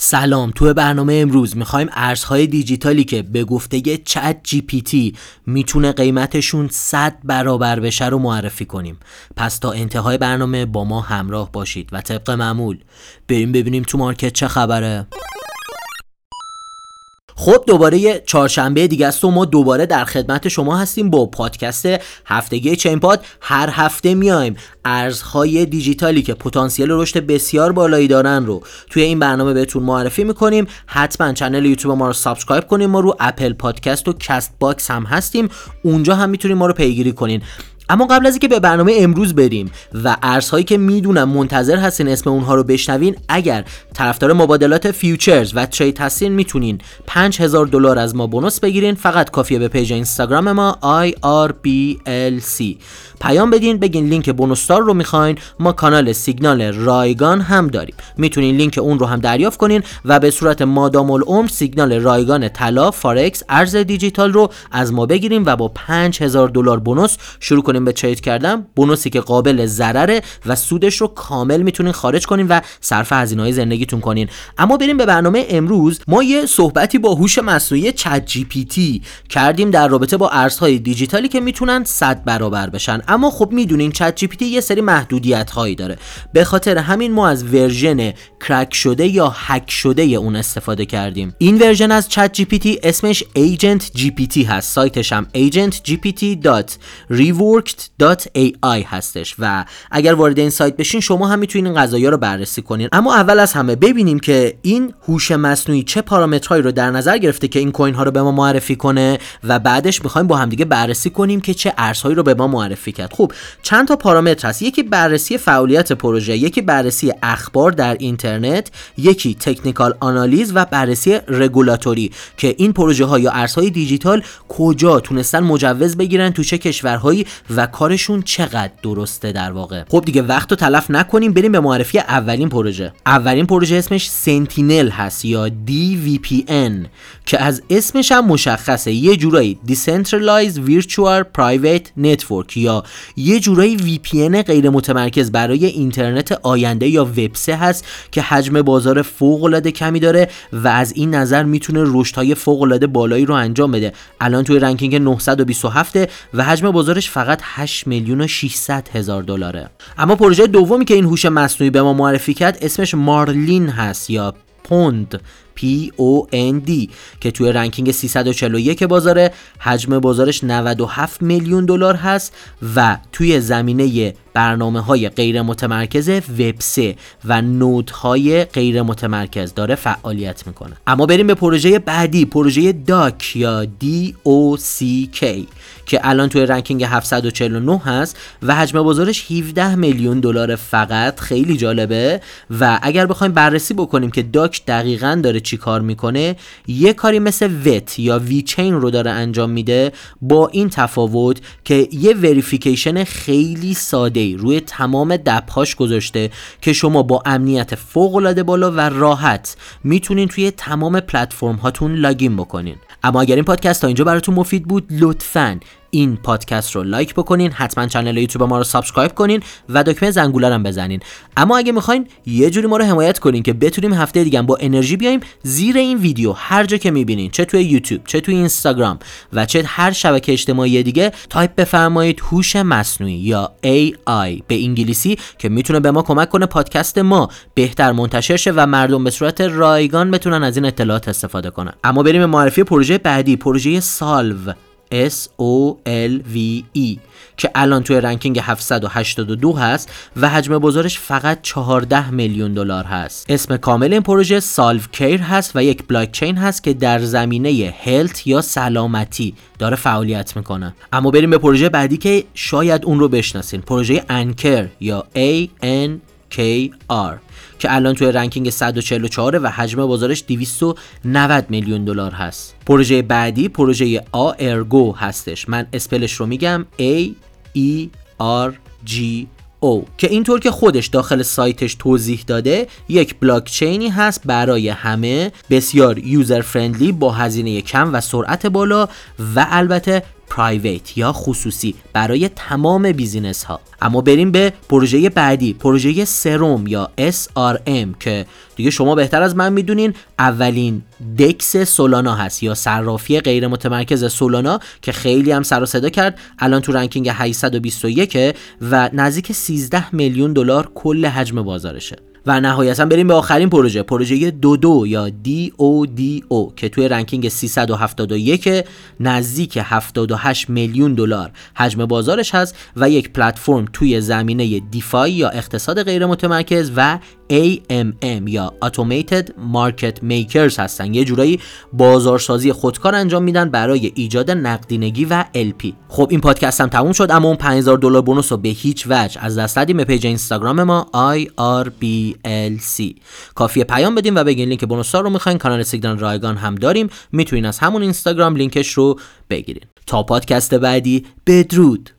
سلام تو برنامه امروز می‌خوایم ارزهای دیجیتالی که به گفته ChatGPT می‌تونه قیمتشون 100 برابر بشه رو معرفی کنیم. پس تا انتهای برنامه با ما همراه باشید و طبق معمول. بریم ببینیم تو market چه خبره. خب دوباره چهارشنبه دیگه است و ما دوباره در خدمت شما هستیم با پادکست هفتگی چین پاد. هر هفته میایم ارزهای دیجیتالی که پتانسیل رشد بسیار بالایی دارن رو توی این برنامه بهتون معرفی می‌کنیم. حتما channel یوتیوب ما رو subscribe کنیم. ما رو Apple Podcast و Castbox هم هستیم. اونجا هم می‌تونیم ما رو پیگیری کنین. اما قبل از اینکه به برنامه امروز بریم و ارزهایی که می‌دونم منتظر هستین اسم اونها رو بشنوین اگر طرفدار مبادلات futures و trade هستین می‌تونین 5000 دلار از ما bonus بگیرین. فقط کافیه به page اینستاگرام ما IRBLC پیام بدین بگین لینک bonus تون رو می‌خواین. ما کانال سیگنال رایگان هم داریم. می‌تونین لینک اون رو هم دریافت کنین و به صورت مادام العمر سیگنال رایگان طلا فارکس ارز دیجیتال رو از ما بگیریم و با 5000 دلار bonus شروع کنیم به trade کردن. bonus ی که قابل ضرره و سودش رو کامل می‌تونین خارج کنین و صرف هزینه های زندگیتون کنین. اما بریم به برنامه امروز. ما یه صحبتی با هوش مصنوعی ChatGPT کردیم در رابطه با ارزهای دیجیتالی که می‌تونن 100 برابر بشن. اما خب می‌دونین ChatGPT یه سری محدودیت هایی داره. به خاطر همین ما از version crack شده یا هک شده اون استفاده کردیم. این version از ChatGPT اسمش Agent GPT هست. سایتش هم agentgpt.reworked.ai هستش و اگر وارد این سایت بشین شما هم می‌تونین این قضايا رو بررسی کنین. اما اول از همه ببینیم که این هوش مصنوعی چه پارامترهایی رو در نظر گرفته که این کوین ها رو به ما معرفی کنه و بعدش می‌خوایم با همدیگه بررسی کنیم که چه ارزهایی رو به ما معرفی کرد. خب چند تا پارامتر هست. یکی بررسی فعالیت پروژه یکی بررسی اخبار در اینترنت یکی تکنیکال آنالیز و بررسی رگولاتوری که این پروژه ها یا ارزهای دیجیتال کجا تونستن مجوز بگیرن تو چه کشورهایی و کارشون چقدر درسته در واقع. خب دیگه وقت رو تلف نکنیم بریم به معرفی اولین پروژه. اولین پروژه اسمش سنتینل هست یا DVPN که از اسمش هم مشخصه. یه جورایی Decentralized Virtual Private Network یا یه جورایی VPN غیر متمرکز برای اینترنت آینده یا وب هست که حجم بازار فوق العاده کمی داره و از این نظر می‌تونه رشدهای فوق العاده بالایی رو انجام بده. الان توی ranking 927 و حجم بازارش فقط 8 میلیون و 600 هزار دلاره. اما پروژه دومی که این هوش مصنوعی به ما معرفی کرد اسمش Marlin هست یا Pond. POND که توی ranking 341 بازاره حجم بازارش 97 میلیون دلار هست و توی زمینه برنامه های غیر متمرکز وب 3 و node های غیر متمرکز داره فعالیت می‌کنه. اما بریم به پروژه بعدی پروژه Dock یا DOCK که الان توی ranking 749 هست و حجم بازارش 17 میلیون دلار فقط. خیلی جالبه. و اگر بخوایم بررسی بکنیم که Dock دقیقا داره چی کار می‌کنه یه کاری مثل VET یا VeChain رو داره انجام میده با این تفاوت که یه verification خیلی ساده روی تمام dApp هاش گذاشته که شما با امنیت فوق العاده بالا و راحت می‌تونین توی تمام پلتفرم هاتون login بکنین. اما اگر این پادکست تا اینجا براتون مفید بود لطفاً این پادکست رو لایک بکنین حتما channel یوتیوب ما رو subscribe کنین و دکمه زنگوله هم بزنین. اما اگه می‌خواین یه جوری ما رو حمایت کنین که بتونیم هفته دیگه با انرژی بیایم زیر این ویدیو هر جا که می‌بینین چه توی یوتیوب چه توی اینستاگرام و چه هر شبکه اجتماعی دیگه تایپ بفرمایید هوش مصنوعی یا AI به انگلیسی که می‌تونه به ما کمک کنه پادکست ما بهتر منتشر شه و مردم به صورت رایگان بتونن از این اطلاعات استفاده کنن. اما بریم معرفی پروژه بعدی پروژه Solve. S O L V E که الان توی ranking 782 هست و حجم بازارش فقط 14 میلیون دلار هست. اسم کامل این پروژه Solve Care هست و یک بلاک چین هست که در زمینه health یا سلامتی داره فعالیت می‌کنه. اما بریم به پروژه بعدی که شاید اون رو بشناسین. پروژه Ankr یا A N K R که الان توی ranking 144 و حجم بازارش 290 میلیون دلار هست. پروژه بعدی پروژه Aergo هستش. من spell ش رو میگم A E R G O که اینطور که خودش داخل سایتش توضیح داده یک بلاکچینی هست برای همه. بسیار user friendly با هزینه کم و سرعت بالا و البته private یا خصوصی برای تمام business ها اما بریم به پروژه بعدی پروژه Serum یا SRM که دیگه شما بهتر از من می‌دونین اولین DEX سولانا هست یا صرافی غیر متمرکز سولانا که خیلی هم سر و صدا کرد. الان تو ranking 821 و نزدیک 13 میلیون دلار کل حجم بازارشه. و نهایتا بریم به آخرین پروژه. پروژه یا D O D O که توی ranking 371 نزدیک 78 میلیون دلار حجم بازارش هست و یک پلتفرم توی زمینه DeFi یا اقتصاد غیر متمرکز و AMM یا Automated Market Makers هستن. یه جورایی بازارسازی خودکار انجام میدن برای ایجاد نقدینگی و LP خب این پادکست هم تموم شد اما اون 5000 دلار bonus رو به هیچ وجه از دست ندیم. page اینستاگرام ما IRBLC کافیه پیام بدیم و بگین لینک bonus رو می‌خواین. کانال سیگنال رایگان هم داریم. می‌تونین از همون اینستاگرام لینکش رو بگیرین. تا پادکست بعدی بدرود.